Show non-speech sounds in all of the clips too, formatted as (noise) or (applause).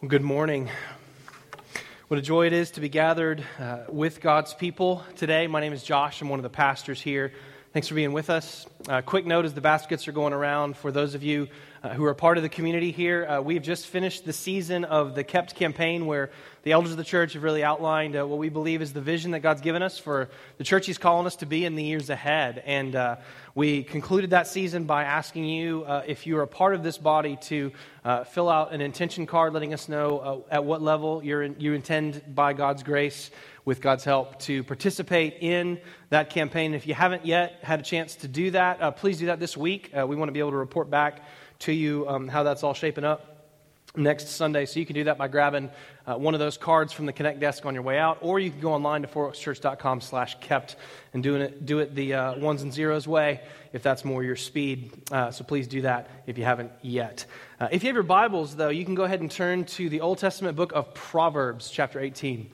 Well, good morning. What a joy it is to be gathered uh, with God's people today. My name is Josh. I'm one of the pastors here. Thanks for being with us. Uh, quick note as the baskets are going around for those of you uh, who are part of the community here. Uh, we've just finished the season of the Kept campaign where the elders of the church have really outlined uh, what we believe is the vision that God's given us for the church He's calling us to be in the years ahead. And uh, we concluded that season by asking you uh, if you're a part of this body to fill out an intention card letting us know at what level you intend, by God's grace, with God's help, to participate in that campaign. If you haven't yet had a chance to do that, please do that this week. we want to be able to report back to you um, how that's all shaping up next Sunday. So you can do that by grabbing uh, one of those cards from the Connect desk on your way out, or you can go online to fouroakschurch.com slash kept and doing it, do it the uh, ones and zeros way if that's more your speed. Uh, so please do that if you haven't yet. Uh, if you have your Bibles, though, you can go ahead and turn to the Old Testament book of Proverbs, chapter 18.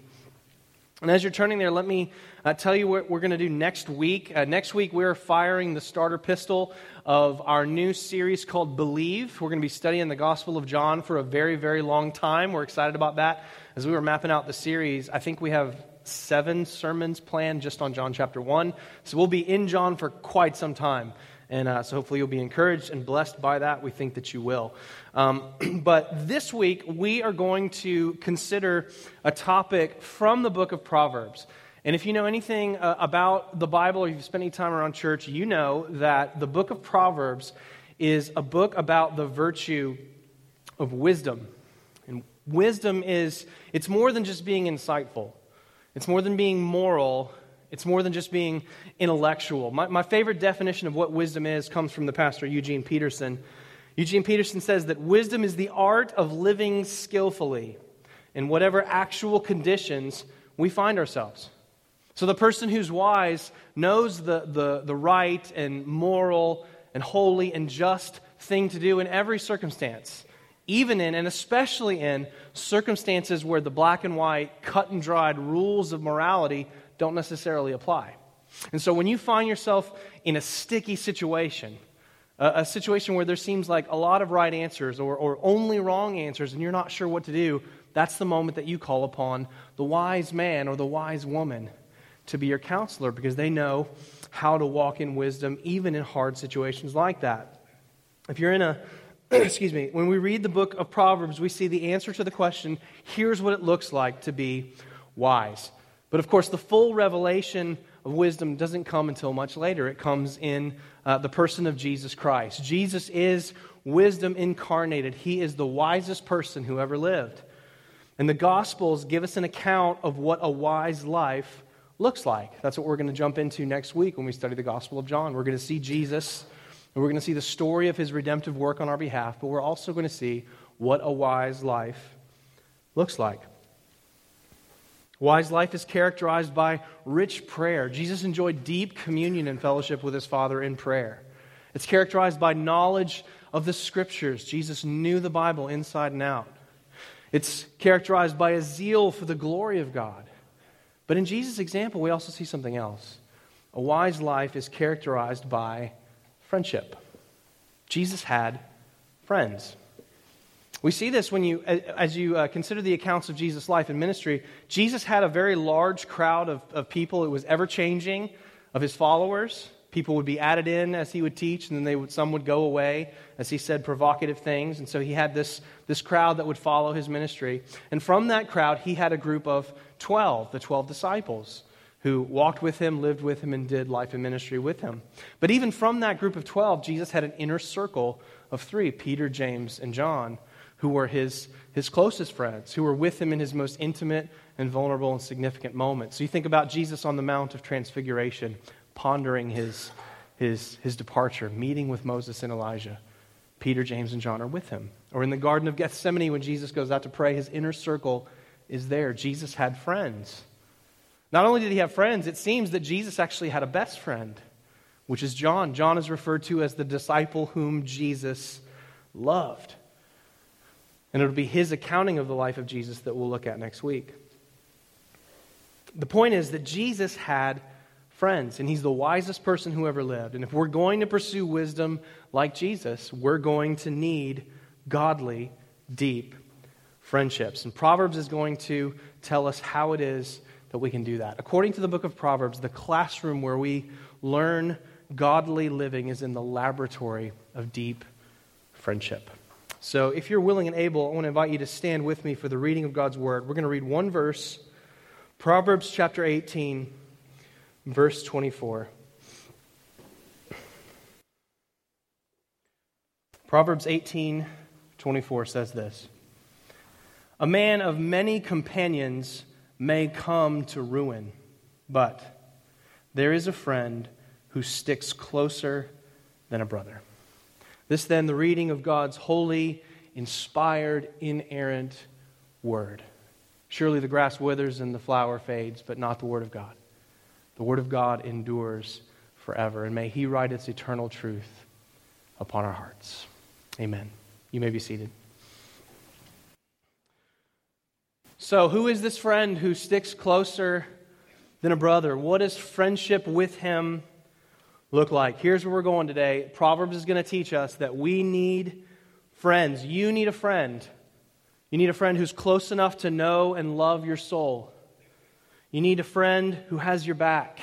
And as you're turning there, let me uh, tell you what we're going to do next week. Uh, next week, we're firing the starter pistol of our new series called Believe. We're going to be studying the Gospel of John for a very, very long time. We're excited about that. As we were mapping out the series, I think we have seven sermons planned just on John chapter 1. So we'll be in John for quite some time. And uh, so hopefully you'll be encouraged and blessed by that. We think that you will. Um, (clears throat) but this week, we are going to consider a topic from the book of Proverbs. And if you know anything uh, about the Bible or you've spent any time around church, you know that the book of Proverbs is a book about the virtue of wisdom. And wisdom is, it's more than just being insightful, it's more than being moral, it's more than just being intellectual. My, my favorite definition of what wisdom is comes from the pastor Eugene Peterson. Eugene Peterson says that wisdom is the art of living skillfully in whatever actual conditions we find ourselves. So the person who's wise knows the, the, the right and moral and holy and just thing to do in every circumstance, even in and especially in circumstances where the black and white, cut and dried rules of morality don't necessarily apply. And so when you find yourself in a sticky situation, a, a situation where there seems like a lot of right answers or, or only wrong answers, and you're not sure what to do, that's the moment that you call upon the wise man or the wise woman to be your counselor because they know how to walk in wisdom even in hard situations like that. If you're in a (clears throat) excuse me, when we read the book of Proverbs, we see the answer to the question, here's what it looks like to be wise. But of course, the full revelation of wisdom doesn't come until much later. It comes in uh, the person of Jesus Christ. Jesus is wisdom incarnated, He is the wisest person who ever lived. And the Gospels give us an account of what a wise life looks like. That's what we're going to jump into next week when we study the Gospel of John. We're going to see Jesus, and we're going to see the story of his redemptive work on our behalf, but we're also going to see what a wise life looks like. Wise life is characterized by rich prayer. Jesus enjoyed deep communion and fellowship with his Father in prayer. It's characterized by knowledge of the Scriptures. Jesus knew the Bible inside and out. It's characterized by a zeal for the glory of God. But in Jesus' example, we also see something else. A wise life is characterized by friendship. Jesus had friends. We see this when you, as you uh, consider the accounts of Jesus' life and ministry. Jesus had a very large crowd of, of people. It was ever changing of his followers. People would be added in as he would teach, and then they would, some would go away as he said provocative things. And so he had this, this crowd that would follow his ministry. And from that crowd, he had a group of 12, the 12 disciples, who walked with him, lived with him, and did life and ministry with him. But even from that group of 12, Jesus had an inner circle of three Peter, James, and John, who were his, his closest friends, who were with him in his most intimate and vulnerable and significant moments. So you think about Jesus on the Mount of Transfiguration, pondering his, his, his departure, meeting with Moses and Elijah. Peter, James, and John are with him. Or in the Garden of Gethsemane, when Jesus goes out to pray, his inner circle is there. Jesus had friends. Not only did he have friends, it seems that Jesus actually had a best friend, which is John. John is referred to as the disciple whom Jesus loved. And it'll be his accounting of the life of Jesus that we'll look at next week. The point is that Jesus had friends, and he's the wisest person who ever lived. And if we're going to pursue wisdom like Jesus, we're going to need godly, deep friendships. And Proverbs is going to tell us how it is that we can do that. According to the book of Proverbs, the classroom where we learn godly living is in the laboratory of deep friendship. So, if you're willing and able, I want to invite you to stand with me for the reading of God's word. We're going to read one verse, Proverbs chapter 18, verse 24. Proverbs 18, 24 says this A man of many companions may come to ruin, but there is a friend who sticks closer than a brother. This, then, the reading of God's holy, inspired, inerrant word. Surely the grass withers and the flower fades, but not the word of God. The word of God endures forever, and may He write its eternal truth upon our hearts. Amen. You may be seated. So, who is this friend who sticks closer than a brother? What is friendship with him look like? Here's where we're going today. Proverbs is going to teach us that we need friends. You need a friend. You need a friend who's close enough to know and love your soul. You need a friend who has your back,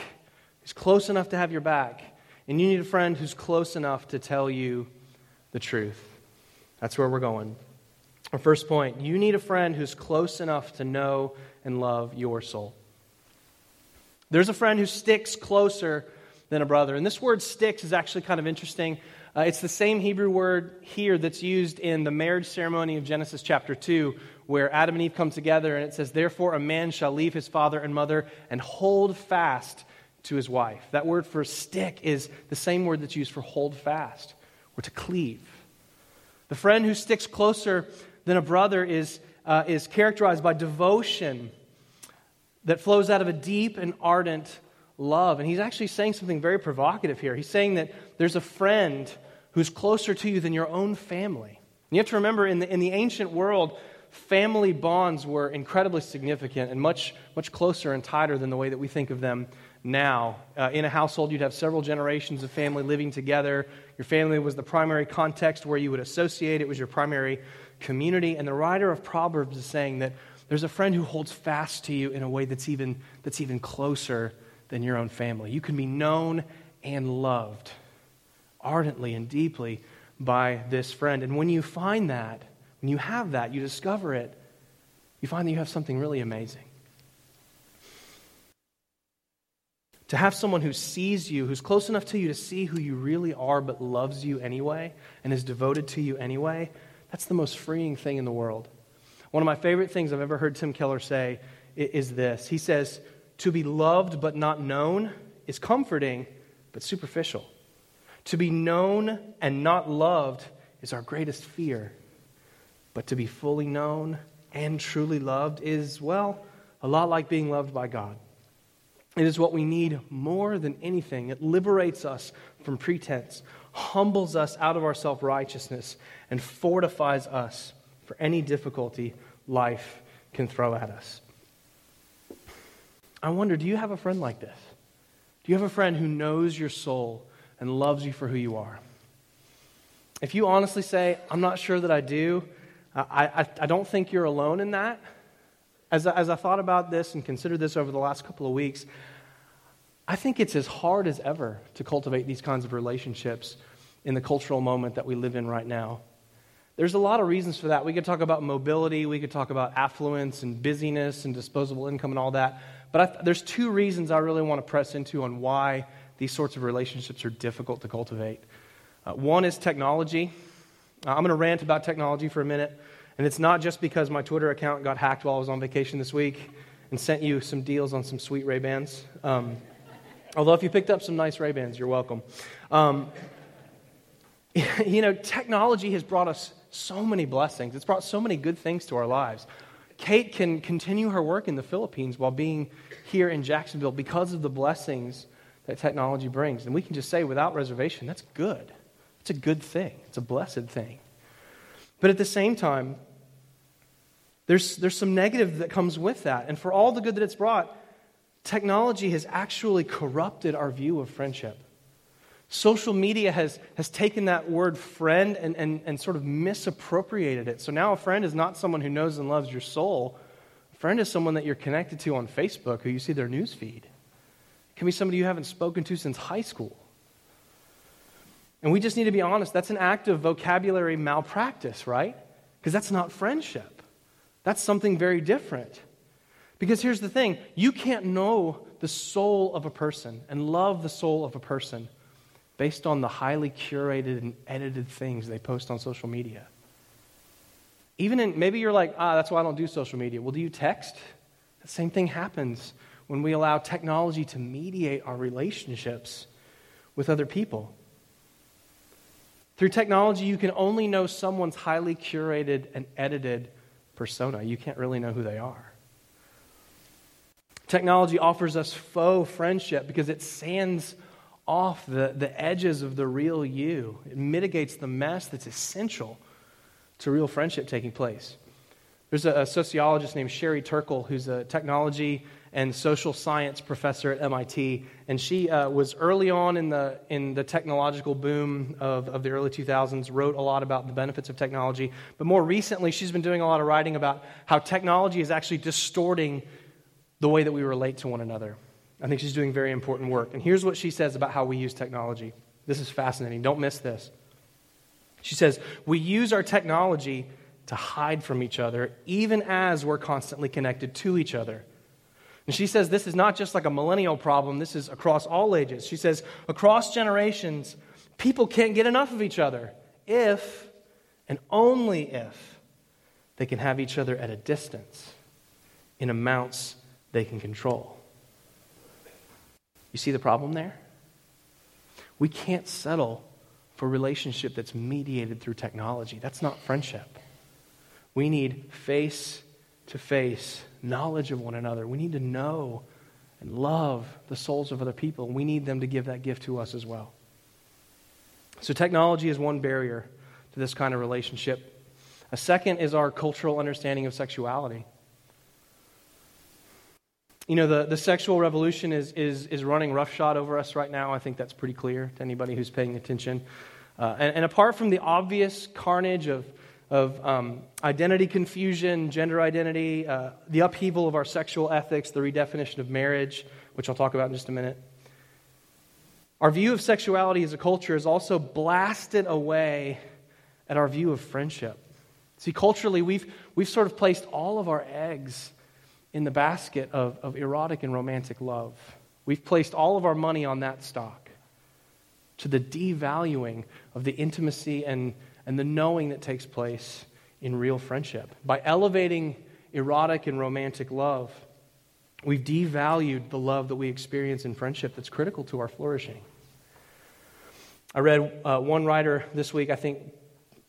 who's close enough to have your back. And you need a friend who's close enough to tell you the truth. That's where we're going. Our first point you need a friend who's close enough to know and love your soul. There's a friend who sticks closer than a brother. And this word sticks is actually kind of interesting. Uh, it's the same Hebrew word here that's used in the marriage ceremony of Genesis chapter 2, where Adam and Eve come together, and it says, Therefore, a man shall leave his father and mother and hold fast to his wife. That word for stick is the same word that's used for hold fast or to cleave. The friend who sticks closer than a brother is, uh, is characterized by devotion that flows out of a deep and ardent love. And he's actually saying something very provocative here. He's saying that there's a friend who's closer to you than your own family. And you have to remember, in the, in the ancient world, family bonds were incredibly significant and much, much closer and tighter than the way that we think of them now. Uh, in a household, you'd have several generations of family living together. Your family was the primary context where you would associate, it was your primary community. And the writer of Proverbs is saying that there's a friend who holds fast to you in a way that's even, that's even closer than your own family. You can be known and loved ardently and deeply by this friend. And when you find that, when you have that, you discover it, you find that you have something really amazing. To have someone who sees you, who's close enough to you to see who you really are, but loves you anyway and is devoted to you anyway, that's the most freeing thing in the world. One of my favorite things I've ever heard Tim Keller say is this He says, To be loved but not known is comforting but superficial. To be known and not loved is our greatest fear. But to be fully known and truly loved is, well, a lot like being loved by God. It is what we need more than anything. It liberates us from pretense, humbles us out of our self righteousness, and fortifies us for any difficulty life can throw at us. I wonder do you have a friend like this? Do you have a friend who knows your soul and loves you for who you are? If you honestly say, I'm not sure that I do, I, I, I don't think you're alone in that. As as I thought about this and considered this over the last couple of weeks, I think it's as hard as ever to cultivate these kinds of relationships in the cultural moment that we live in right now. There's a lot of reasons for that. We could talk about mobility, we could talk about affluence and busyness and disposable income and all that. But th- there's two reasons I really want to press into on why these sorts of relationships are difficult to cultivate. Uh, one is technology. Uh, I'm going to rant about technology for a minute. And it's not just because my Twitter account got hacked while I was on vacation this week and sent you some deals on some sweet Ray-Bans. Um, although if you picked up some nice Ray-Bans, you're welcome. Um, (laughs) you know, technology has brought us so many blessings. It's brought so many good things to our lives. Kate can continue her work in the Philippines while being here in Jacksonville because of the blessings that technology brings. And we can just say without reservation, that's good. It's a good thing, it's a blessed thing. But at the same time, there's, there's some negative that comes with that. And for all the good that it's brought, technology has actually corrupted our view of friendship. Social media has, has taken that word friend and, and, and sort of misappropriated it. So now a friend is not someone who knows and loves your soul. A friend is someone that you're connected to on Facebook who you see their news feed. It can be somebody you haven't spoken to since high school. And we just need to be honest, that's an act of vocabulary malpractice, right? Because that's not friendship. That's something very different. Because here's the thing you can't know the soul of a person and love the soul of a person based on the highly curated and edited things they post on social media. Even in, maybe you're like, ah, that's why I don't do social media. Well, do you text? The same thing happens when we allow technology to mediate our relationships with other people. Through technology, you can only know someone's highly curated and edited persona. You can't really know who they are. Technology offers us faux friendship because it sands off the, the edges of the real you. It mitigates the mess that's essential to real friendship taking place. There's a, a sociologist named Sherry Turkle who's a technology and social science professor at MIT, and she uh, was early on in the, in the technological boom of, of the early 2000s, wrote a lot about the benefits of technology. But more recently, she's been doing a lot of writing about how technology is actually distorting the way that we relate to one another. I think she's doing very important work. And here's what she says about how we use technology. This is fascinating. Don't miss this. She says, We use our technology to hide from each other, even as we're constantly connected to each other. And she says this is not just like a millennial problem, this is across all ages. She says, across generations, people can't get enough of each other if and only if they can have each other at a distance in amounts they can control. You see the problem there? We can't settle for a relationship that's mediated through technology. That's not friendship. We need face to face knowledge of one another. We need to know and love the souls of other people. We need them to give that gift to us as well. So, technology is one barrier to this kind of relationship. A second is our cultural understanding of sexuality. You know, the, the sexual revolution is, is, is running roughshod over us right now. I think that's pretty clear to anybody who's paying attention. Uh, and, and, apart from the obvious carnage of, of um, identity confusion, gender identity, uh, the upheaval of our sexual ethics, the redefinition of marriage, which I'll talk about in just a minute, our view of sexuality as a culture is also blasted away at our view of friendship. See, culturally, we've, we've sort of placed all of our eggs in the basket of, of erotic and romantic love. We've placed all of our money on that stock to the devaluing of the intimacy and, and the knowing that takes place in real friendship. By elevating erotic and romantic love, we've devalued the love that we experience in friendship that's critical to our flourishing. I read uh, one writer this week, I think,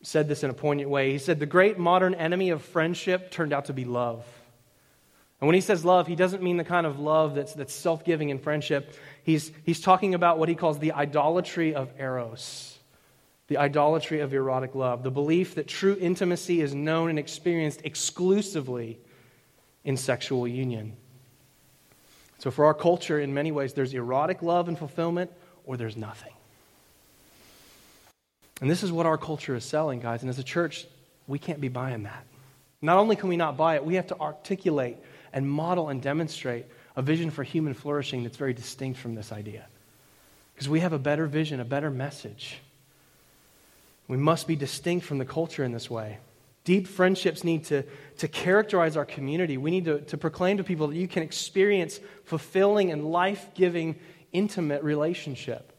said this in a poignant way. He said, The great modern enemy of friendship turned out to be love. And when he says love, he doesn't mean the kind of love that's, that's self giving in friendship. He's, he's talking about what he calls the idolatry of eros, the idolatry of erotic love, the belief that true intimacy is known and experienced exclusively in sexual union. So, for our culture, in many ways, there's erotic love and fulfillment, or there's nothing. And this is what our culture is selling, guys. And as a church, we can't be buying that. Not only can we not buy it, we have to articulate and model and demonstrate a vision for human flourishing that's very distinct from this idea. Because we have a better vision, a better message. We must be distinct from the culture in this way. Deep friendships need to, to characterize our community. We need to, to proclaim to people that you can experience fulfilling and life giving, intimate relationship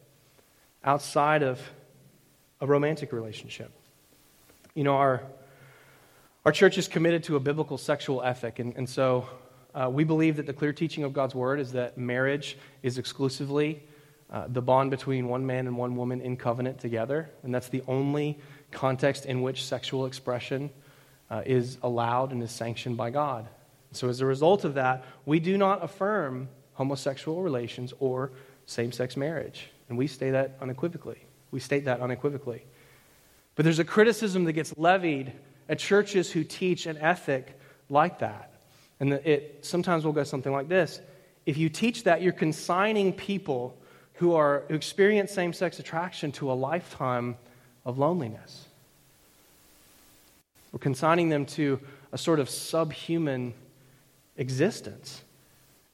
outside of a romantic relationship. You know, our, our church is committed to a biblical sexual ethic, and, and so uh, we believe that the clear teaching of God's word is that marriage is exclusively uh, the bond between one man and one woman in covenant together, and that's the only context in which sexual expression uh, is allowed and is sanctioned by God. So, as a result of that, we do not affirm homosexual relations or same sex marriage, and we state that unequivocally. We state that unequivocally. But there's a criticism that gets levied at churches who teach an ethic like that. And it sometimes will go something like this If you teach that, you're consigning people who, are, who experience same sex attraction to a lifetime of loneliness. We're consigning them to a sort of subhuman existence.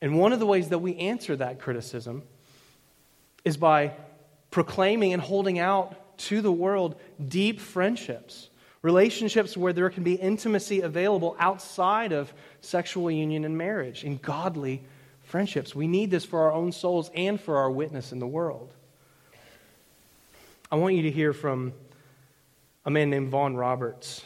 And one of the ways that we answer that criticism is by proclaiming and holding out to the world deep friendships, relationships where there can be intimacy available outside of sexual union and marriage, in godly friendships. We need this for our own souls and for our witness in the world. I want you to hear from a man named Vaughan Roberts.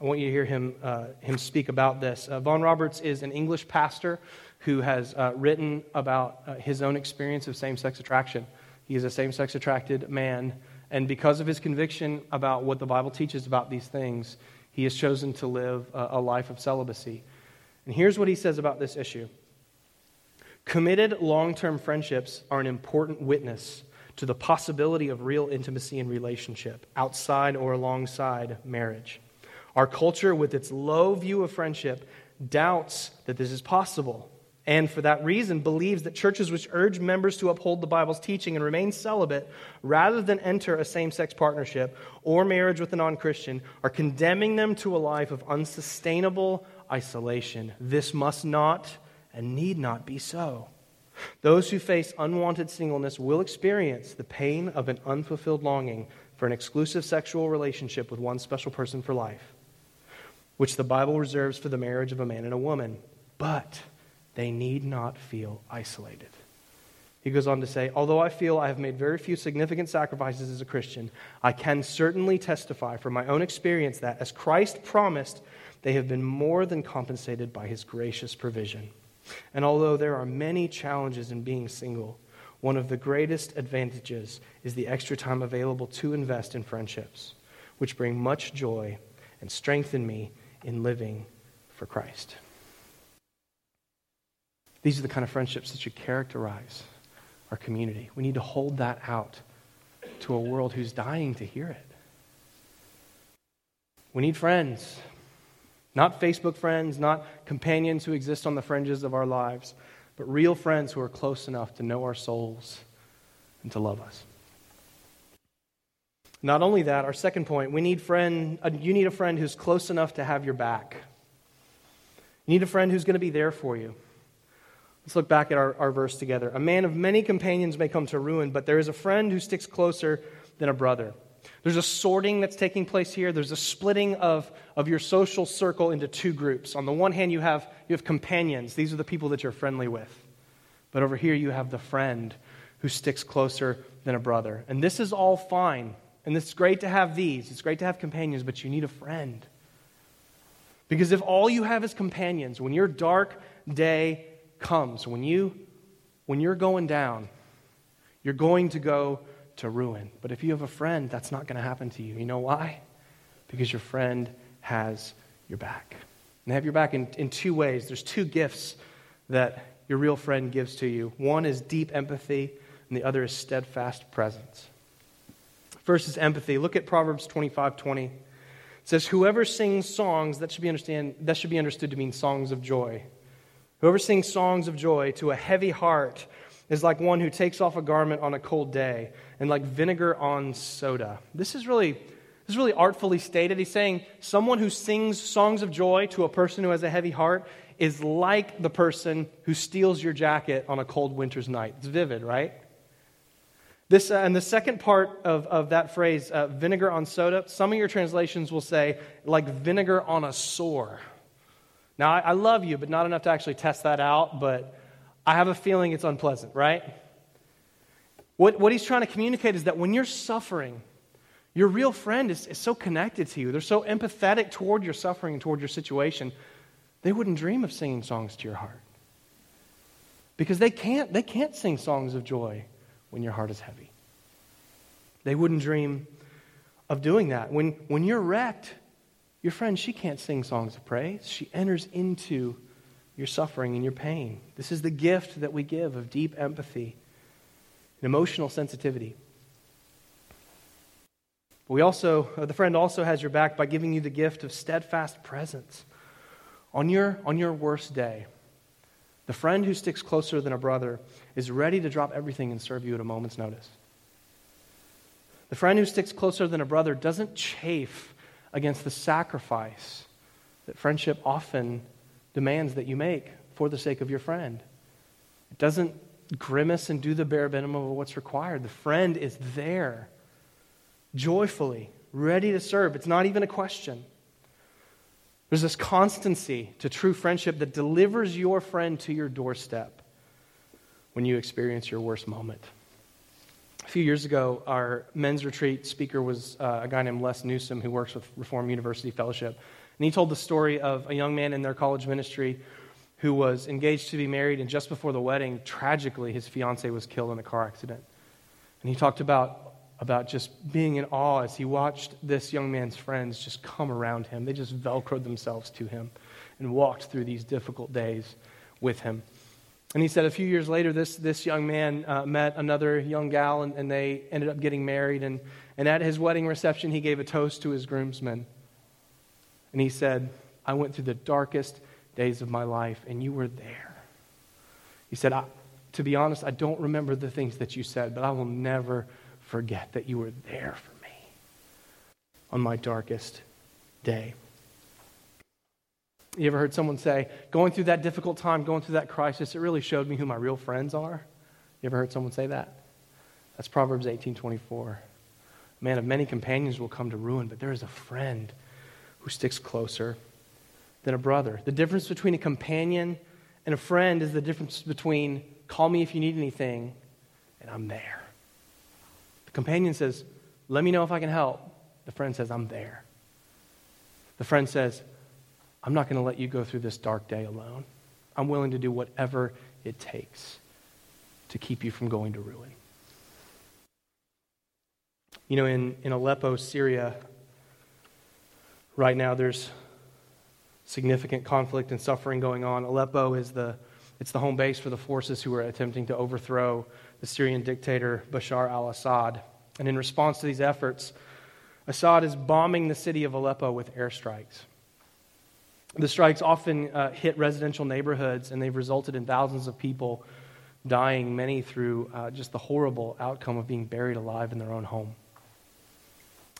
I want you to hear him, uh, him speak about this. Uh, Vaughan Roberts is an English pastor who has uh, written about uh, his own experience of same sex attraction. He is a same sex attracted man, and because of his conviction about what the Bible teaches about these things, he has chosen to live a, life of celibacy. And here's what he says about this issue Committed long term friendships are an important witness to the possibility of real intimacy and relationship outside or alongside marriage. Our culture, with its low view of friendship, doubts that this is possible, and for that reason believes that churches which urge members to uphold the Bible's teaching and remain celibate rather than enter a same sex partnership or marriage with a non Christian are condemning them to a life of unsustainable isolation. This must not and need not be so. Those who face unwanted singleness will experience the pain of an unfulfilled longing for an exclusive sexual relationship with one special person for life which the Bible reserves for the marriage of a man and a woman. But they need not feel isolated. He goes on to say, Although I feel I have made very few significant sacrifices as a Christian, I can certainly testify from my own experience that, as Christ promised, they have been more than compensated by his gracious provision. And although there are many challenges in being single, one of the greatest advantages is the extra time available to invest in friendships, which bring much joy and strengthen me in living for Christ. These are the kind of friendships that should characterize our community. We need to hold that out to a world who's dying to hear it. We need friends, not Facebook friends, not companions who exist on the fringes of our lives, but real friends who are close enough to know our souls and to love us. Not only that, our second point, we need friend, uh, you need a friend who's close enough to have your back. You need a friend who's going to be there for you. Let's look back at our, our verse together. A man of many companions may come to ruin, but there is a friend who sticks closer than a brother. There's a sorting that's taking place here. There's a splitting of, of your social circle into two groups. On the one hand, you have, you have companions, these are the people that you're friendly with. But over here, you have the friend who sticks closer than a brother. And this is all fine. And it's great to have these, it's great to have companions, but you need a friend. Because if all you have is companions, when your dark day comes, when, you, when you're going down, you're going to go to ruin. But if you have a friend, that's not going to happen to you. You know why? Because your friend has your back. And they have your back in, in two ways. There's two gifts that your real friend gives to you one is deep empathy, and the other is steadfast presence. First is empathy. Look at Proverbs 25 20. It says, Whoever sings songs, that should, be understand, that should be understood to mean songs of joy. Whoever sings songs of joy to a heavy heart is like one who takes off a garment on a cold day and like vinegar on soda. This is really, this is really artfully stated. He's saying someone who sings songs of joy to a person who has a heavy heart is like the person who steals your jacket on a cold winter's night. It's vivid, right? This, uh, and the second part of, of that phrase, uh, vinegar on soda, some of your translations will say, like vinegar on a sore. Now, I, love you, but not enough to actually test that out, but I have a feeling it's unpleasant, right? What, what he's trying to communicate is that when you're suffering, your real friend is, is so connected to you. They're so empathetic toward your suffering and toward your situation, they wouldn't dream of singing songs to your heart. Because they can't, they can't sing songs of joy when your heart is heavy. They wouldn't dream of doing that. When, when you're wrecked, your friend, she can't sing songs of praise. She enters into your suffering and your pain. This is the gift that we give of deep empathy and emotional sensitivity. We also, uh, the friend also has your back by giving you the gift of steadfast presence. On your, on your worst day, The friend who sticks closer than a brother is ready to drop everything and serve you at a moment's notice. The friend who sticks closer than a brother doesn't chafe against the sacrifice that friendship often demands that you make for the sake of your friend. It doesn't grimace and do the bare minimum of what's required. The friend is there, joyfully, ready to serve. It's not even a question. There's this constancy to true friendship that delivers your friend to your doorstep when you experience your worst moment. A few years ago, our men's retreat speaker was uh, a guy named Les Newsom who works with Reformed University Fellowship. And he told the story of a young man in their college ministry who was engaged to be married, and just before the wedding, tragically, his fiancee was killed in a car accident. And he talked about about just being in awe as he watched this young man's friends just come around him. They just velcroed themselves to him and walked through these difficult days with him. And he said a few years later, this, this young man uh, met another young gal, and, and they ended up getting married. And, and at his wedding reception, he gave a toast to his groomsmen. And he said, I went through the darkest days of my life, and you were there. He said, To be honest, I don't remember the things that you said, but I will never forget that you were there for me on my darkest day. You ever heard someone say, going through that difficult time, going through that crisis, it really showed me who my real friends are? You ever heard someone say that? That's Proverbs 18:24. A man of many companions will come to ruin, but there is a friend who sticks closer than a brother. The difference between a companion and a friend is the difference between call me if you need anything and I'm there. The companion says, Let me know if I can help. The friend says, I'm there. The friend says, I'm not going to let you go through this dark day alone. I'm willing to do whatever it takes to keep you from going to ruin. You know, in, in Aleppo, Syria, right now there's significant conflict and suffering going on. Aleppo is the, it's the home base for the forces who are attempting to overthrow the Syrian dictator Bashar al Assad. And in response to these efforts, Assad is bombing the city of Aleppo with airstrikes. The strikes often uh, hit residential neighborhoods, and they've resulted in thousands of people dying, many through uh, just the horrible outcome of being buried alive in their own home.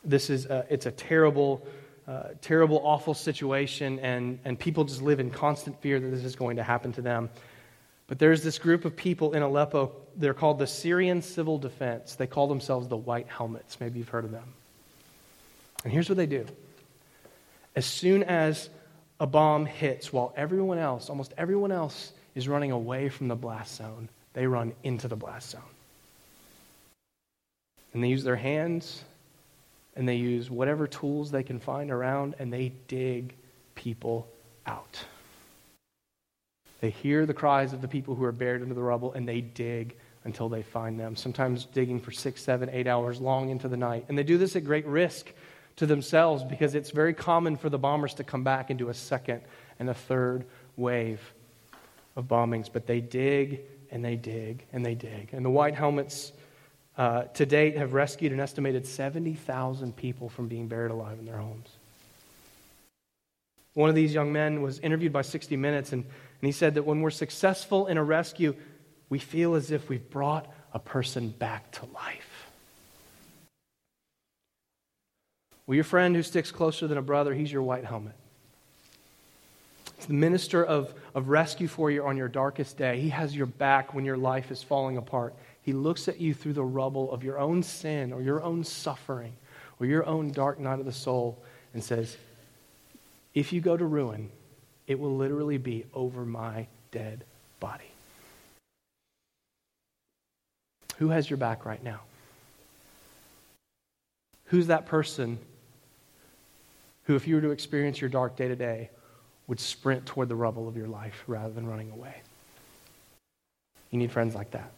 This is a, it's a terrible, uh, terrible, awful situation, and, and people just live in constant fear that this is going to happen to them. But there's this group of people in Aleppo. They're called the Syrian Civil Defense. They call themselves the White Helmets. Maybe you've heard of them. And here's what they do as soon as a bomb hits, while everyone else, almost everyone else, is running away from the blast zone, they run into the blast zone. And they use their hands and they use whatever tools they can find around and they dig people out. They hear the cries of the people who are buried under the rubble and they dig until they find them, sometimes digging for six, seven, eight hours long into the night. And they do this at great risk to themselves because it's very common for the bombers to come back and do a second and a third wave of bombings. But they dig and they dig and they dig. And the White Helmets uh, to date have rescued an estimated 70,000 people from being buried alive in their homes. One of these young men was interviewed by 60 Minutes, and and he said that when we're successful in a rescue, we feel as if we've brought a person back to life. Well, your friend who sticks closer than a brother, he's your white helmet. It's the minister of, of rescue for you on your darkest day. He has your back when your life is falling apart. He looks at you through the rubble of your own sin or your own suffering or your own dark night of the soul and says, If you go to ruin, it will literally be over my dead body. Who has your back right now? Who's that person who, if you were to experience your dark day to day, would sprint toward the rubble of your life rather than running away? You need friends like that.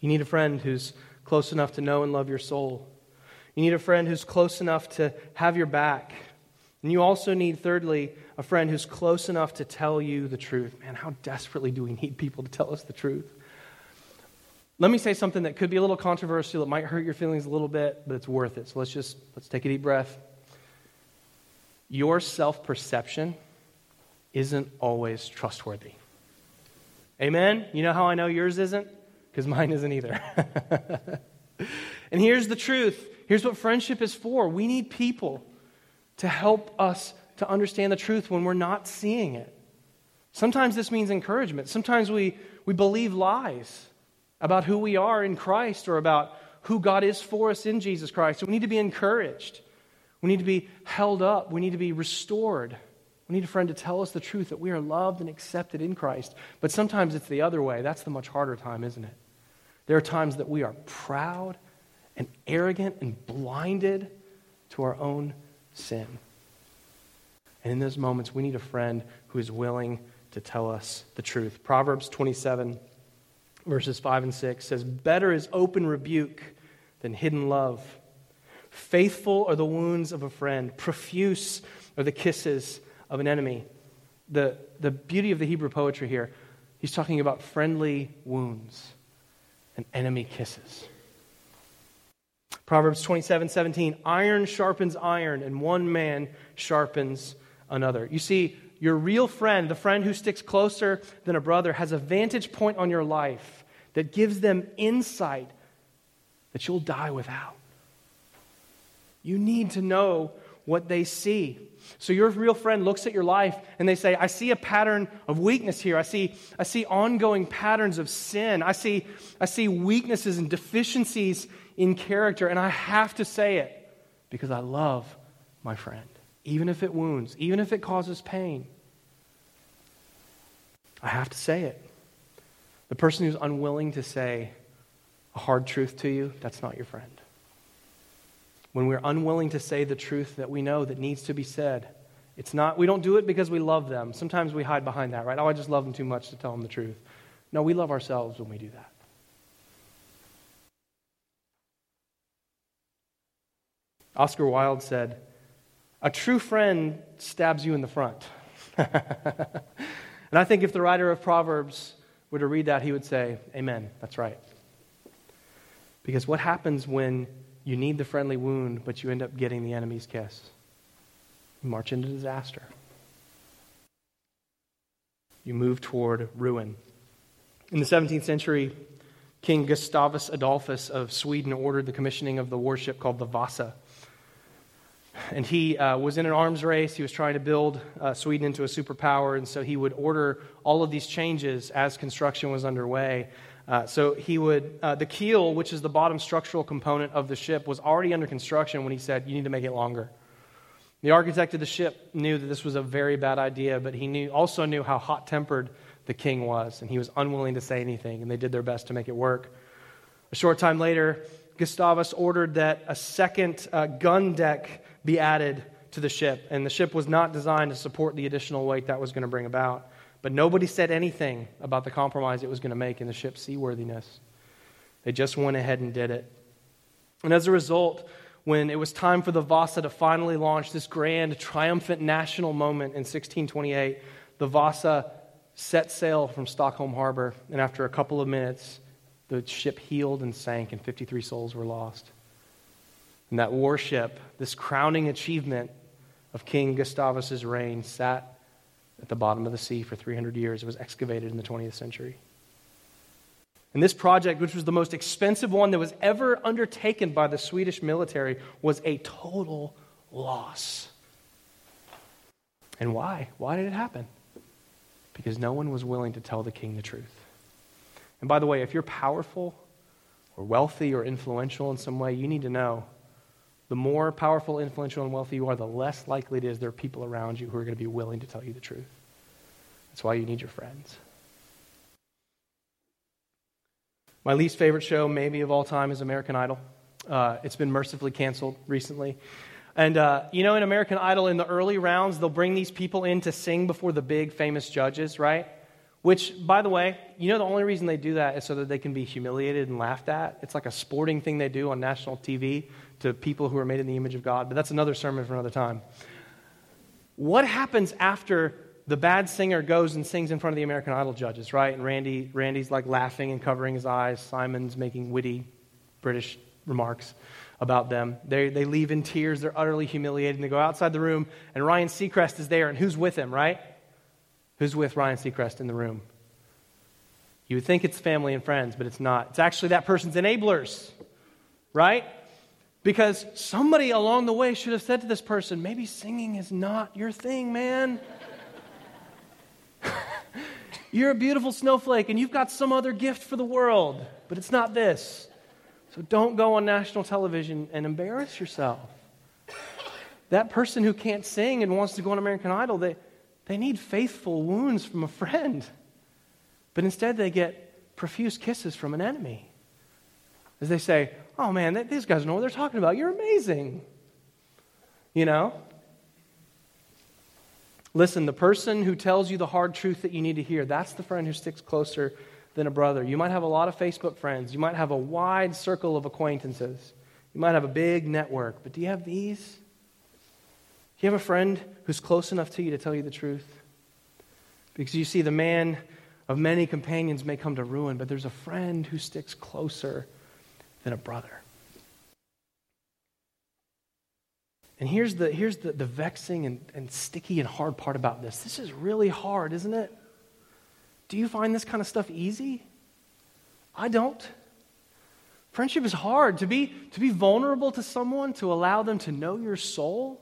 You need a friend who's close enough to know and love your soul. You need a friend who's close enough to have your back and you also need, thirdly, a friend who's close enough to tell you the truth. Man, how desperately do we need people to tell us the truth? Let me say something that could be a little controversial. It might hurt your feelings a little bit, but it's worth it. So let's just let's take a deep breath. Your self-perception isn't always trustworthy. Amen? You know how I know yours isn't? Because mine isn't either. (laughs) and here's the truth here's what friendship is for. We need people to help us to understand the truth when we're not seeing it. Sometimes this means encouragement. Sometimes we, we believe lies about who we are in Christ or about who God is for us in Jesus Christ. we need to be encouraged. We need to be held up. We need to be restored. We need a friend to tell us the truth that we are loved and accepted in Christ. But sometimes it's the other way. That's the much harder time, isn't it? There are times that we are proud and arrogant and blinded to our own sin. And in those moments, we need a friend who is willing to tell us the truth. Proverbs 27, verses 5 and 6 says, Better is open rebuke than hidden love. Faithful are the wounds of a friend, profuse are the kisses of an enemy. The, the beauty of the Hebrew poetry here, he's talking about friendly wounds and enemy kisses. Proverbs 27 17, iron sharpens iron, and one man sharpens another. You see, your real friend, the friend who sticks closer than a brother, has a vantage point on your life that gives them insight that you'll die without. You need to know what they see. So your real friend looks at your life and they say, I see a pattern of weakness here. I see, I see ongoing patterns of sin. I see, I see weaknesses and deficiencies in character, and I have to say it because I love my friend even if it wounds, even if it causes pain. I have to say it. The person who's unwilling to say a hard truth to you, that's not your friend. When we're unwilling to say the truth that we know that needs to be said, it's not, we don't do it because we love them. Sometimes we hide behind that, right? Oh, I just love them too much to tell them the truth. No, we love ourselves when we do that. Oscar Wilde said, a true friend stabs you in the front. (laughs) and I think if the writer of Proverbs were to read that, he would say, Amen, that's right. Because what happens when you need the friendly wound, but you end up getting the enemy's kiss? You march into disaster. You move toward ruin. In the 17th century, King Gustavus Adolphus of Sweden ordered the commissioning of the warship called the Vasa. And he uh, was in an arms race. He was trying to build uh, Sweden into a superpower. And so he would order all of these changes as construction was underway. Uh, so he would, uh, the keel, which is the bottom structural component of the ship, was already under construction when he said, You need to make it longer. The architect of the ship knew that this was a very bad idea, but he knew, also knew how hot tempered the king was, and he was unwilling to say anything, and they did their best to make it work. A short time later, Gustavus ordered that a second uh, gun deck be added to the ship. And the ship was not designed to support the additional weight that was going to bring about. But nobody said anything about the compromise it was going to make in the ship's seaworthiness. They just went ahead and did it. And as a result, when it was time for the Vasa to finally launch this grand, triumphant national moment in 1628, the Vasa set sail from Stockholm Harbor. And after a couple of minutes, the ship heeled and sank, and 53 souls were lost. And that warship, this crowning achievement of King Gustavus's reign, sat at the bottom of the sea for 300 years. It was excavated in the 20th century. And this project, which was the most expensive one that was ever undertaken by the Swedish military, was a total loss. And why? Why did it happen? Because no one was willing to tell the king the truth. And by the way, if you're powerful or wealthy or influential in some way, you need to know the more powerful, influential, and wealthy you are, the less likely it is there are people around you who are going to be willing to tell you the truth. That's why you need your friends. My least favorite show, maybe of all time, is American Idol. Uh, it's been mercifully canceled recently. And, uh, you know, in American Idol, in the early rounds, they'll bring these people in to sing before the big famous judges, right? Which, by the way, you know, the only reason they do that is so that they can be humiliated and laughed at. It's like a sporting thing they do on national TV to people who are made in the image of God, but that's another sermon for another time. What happens after the bad singer goes and sings in front of the American Idol judges, right? And Randy, Randy's like laughing and covering his eyes. Simon's making witty British remarks about them. They, they leave in tears. They're utterly humiliated. And they go outside the room, and Ryan Seacrest is there, and who's with him, right? Who's with Ryan Seacrest in the room? You would think it's family and friends, but it's not. It's actually that person's enablers, right? Because somebody along the way should have said to this person, maybe singing is not your thing, man. (laughs) You're a beautiful snowflake and you've got some other gift for the world, but it's not this. So don't go on national television and embarrass yourself. That person who can't sing and wants to go on American Idol, they, they need faithful wounds from a friend. But instead, they get profuse kisses from an enemy. As they say, Oh man, these guys know what they're talking about. You're amazing. You know? Listen, the person who tells you the hard truth that you need to hear, that's the friend who sticks closer than a brother. You might have a lot of Facebook friends. You might have a wide circle of acquaintances. You might have a big network. But do you have these? Do you have a friend who's close enough to you to tell you the truth? Because you see, the man of many companions may come to ruin, but there's a friend who sticks closer than a brother. And here's the, here's the, the vexing and, and sticky and hard part about this. This is really hard, isn't it? Do you find this kind of stuff easy? I don't. Friendship is hard. To be, to be vulnerable to someone, to allow them to know your soul,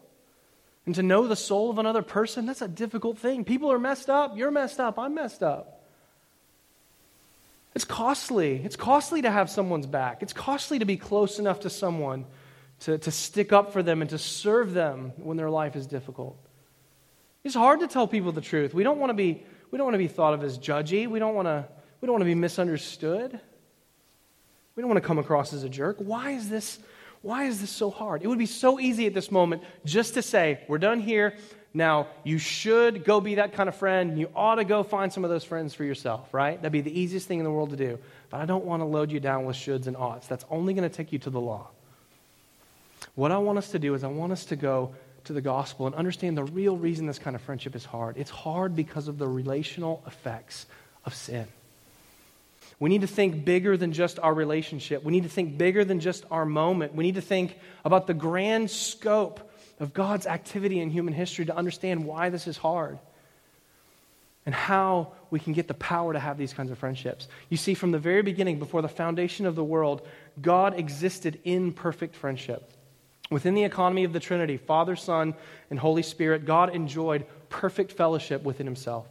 and to know the soul of another person, that's a difficult thing. People are messed up. You're messed up. I'm messed up. It's costly. It's costly to have someone's back. It's costly to be close enough to someone to, to stick up for them and to serve them when their life is difficult. It's hard to tell people the truth. We don't want to be, we don't want to be thought of as judgy. We don't want to, we don't want to be misunderstood. We don't want to come across as a jerk. Why is this, why is this so hard? It would be so easy at this moment just to say, we're done here. Now, you should go be that kind of friend. You ought to go find some of those friends for yourself, right? That'd be the easiest thing in the world to do. But I don't want to load you down with shoulds and oughts. That's only going to take you to the law. What I want us to do is I want us to go to the gospel and understand the real reason this kind of friendship is hard. It's hard because of the relational effects of sin. We need to think bigger than just our relationship. We need to think bigger than just our moment. We need to think about the grand scope of God's activity in human history to understand why this is hard and how we can get the power to have these kinds of friendships. You see, from the very beginning, before the foundation of the world, God existed in perfect friendship. Within the economy of the Trinity, Father, Son, and Holy Spirit, God enjoyed perfect fellowship within Himself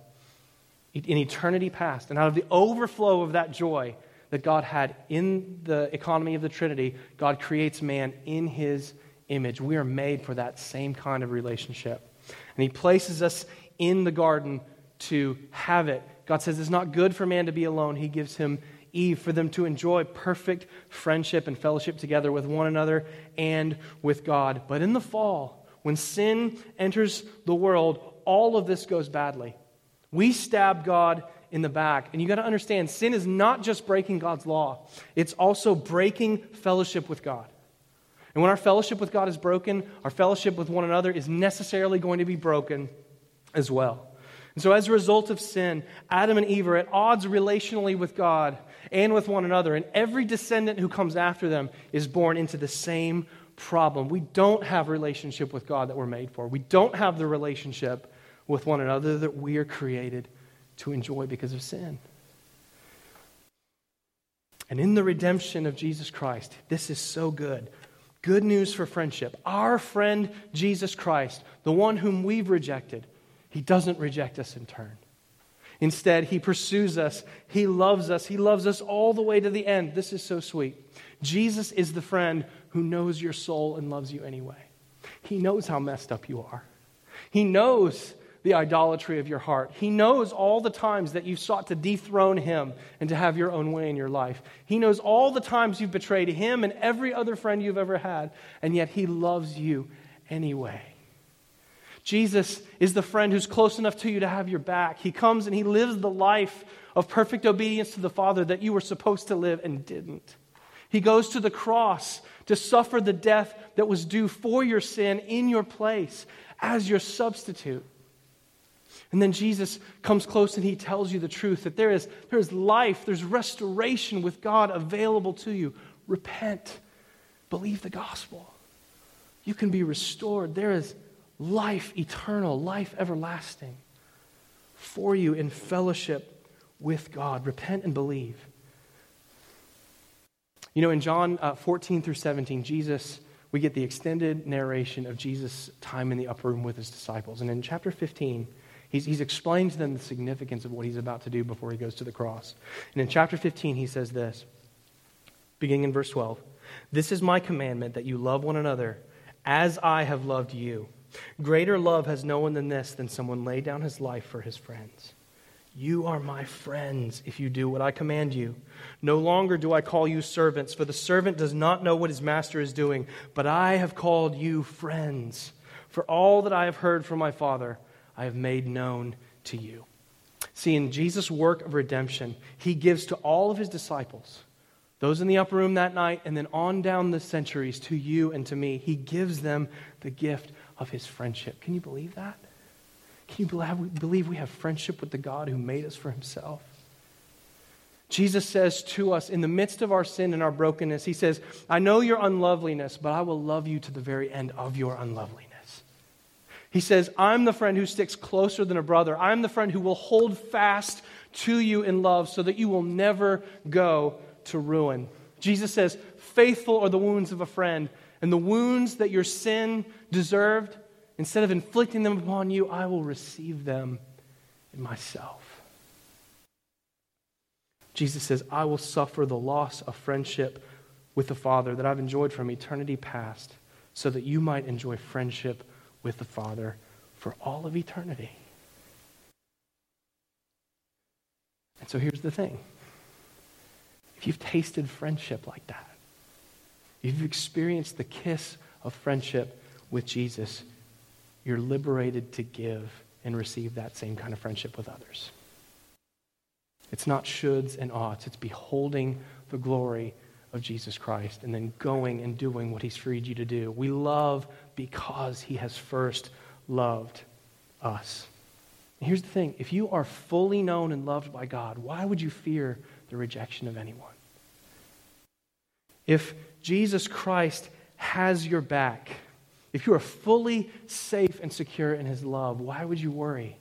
in eternity past. And out of the overflow of that joy that God had in the economy of the Trinity, God creates man in His image. We are made for that same kind of relationship. And He places us in the garden to have it. God says it's not good for man to be alone, He gives him Eve for them to enjoy perfect friendship and fellowship together with one another and with God. But in the fall, when sin enters the world, all of this goes badly. We stab God in the back. And you got to understand, sin is not just breaking God's law, it's also breaking fellowship with God. And when our fellowship with God is broken, our fellowship with one another is necessarily going to be broken as well. And so, as a result of sin, Adam and Eve are at odds relationally with God and with one another. And every descendant who comes after them is born into the same problem. We don't have relationship with God that we're made for. We don't have the relationship with one another that we are created to enjoy because of sin. And in the redemption of Jesus Christ, this is so good. Good news for friendship. Our friend Jesus Christ, the one whom we've rejected, he doesn't reject us in turn. Instead, he pursues us. He loves us. He loves us all the way to the end. This is so sweet. Jesus is the friend who knows your soul and loves you anyway. He knows how messed up you are. He knows the idolatry of your heart. He knows all the times that you've sought to dethrone him and to have your own way in your life. He knows all the times you've betrayed him and every other friend you've ever had, and yet he loves you anyway. Jesus is the friend who's close enough to you to have your back. He comes and he lives the life of perfect obedience to the Father that you were supposed to live and didn't. He goes to the cross to suffer the death that was due for your sin in your place as your substitute. And then Jesus comes close and he tells you the truth that there is, there is life, there's restoration with God available to you. Repent, believe the gospel. You can be restored. There is life eternal, life everlasting for you in fellowship with God. Repent and believe. You know, in John uh, 14 through 17, Jesus, we get the extended narration of Jesus' time in the upper room with his disciples. And in chapter 15, he's, he's explained to them the significance of what he's about to do before he goes to the cross. And in chapter 15, he says this, beginning in verse 12 This is my commandment that you love one another as I have loved you. Greater love has no one than this, than someone lay down his life for his friends. You are my friends if you do what I command you. No longer do I call you servants, for the servant does not know what his master is doing, but I have called you friends. For all that I have heard from my Father, I have made known to you. See, in Jesus' work of redemption, he gives to all of his disciples, those in the upper room that night, and then on down the centuries to you and to me, he gives them the gift of his friendship. Can you believe that? Can you believe we have friendship with the God who made us for himself? Jesus says to us in the midst of our sin and our brokenness, He says, I know your unloveliness, but I will love you to the very end of your unloveliness. He says, I'm the friend who sticks closer than a brother. I'm the friend who will hold fast to you in love so that you will never go to ruin. Jesus says, Faithful are the wounds of a friend, and the wounds that your sin deserved, Instead of inflicting them upon you, I will receive them in myself. Jesus says, I will suffer the loss of friendship with the Father that I've enjoyed from eternity past, so that you might enjoy friendship with the Father for all of eternity. And so here's the thing if you've tasted friendship like that, if you've experienced the kiss of friendship with Jesus, you're liberated to give and receive that same kind of friendship with others. It's not shoulds and oughts, it's beholding the glory of Jesus Christ and then going and doing what he's freed you to do. We love because he has first loved us. And here's the thing if you are fully known and loved by God, why would you fear the rejection of anyone? If Jesus Christ has your back, if you are fully safe and secure in His love, why would you worry?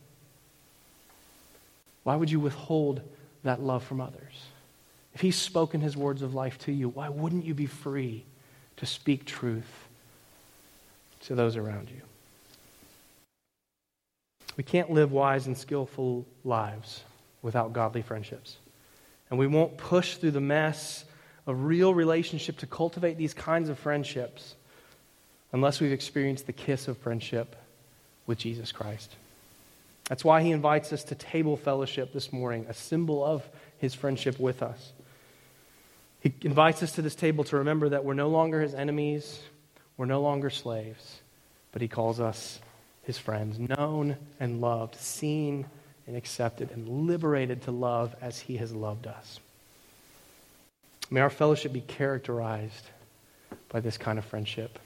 Why would you withhold that love from others? If He's spoken His words of life to you, why wouldn't you be free to speak truth to those around you? We can't live wise and skillful lives without godly friendships. And we won't push through the mess of real relationship to cultivate these kinds of friendships unless we've experienced the kiss of friendship with Jesus Christ. That's why he invites us to table fellowship this morning, a symbol of his friendship with us. He invites us to this table to remember that we're no longer his enemies, we're no longer slaves, but he calls us his friends, known and loved, seen and accepted, and liberated to love as he has loved us. May our fellowship be characterized by this kind of friendship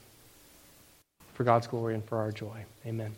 for God's glory and for our joy. Amen.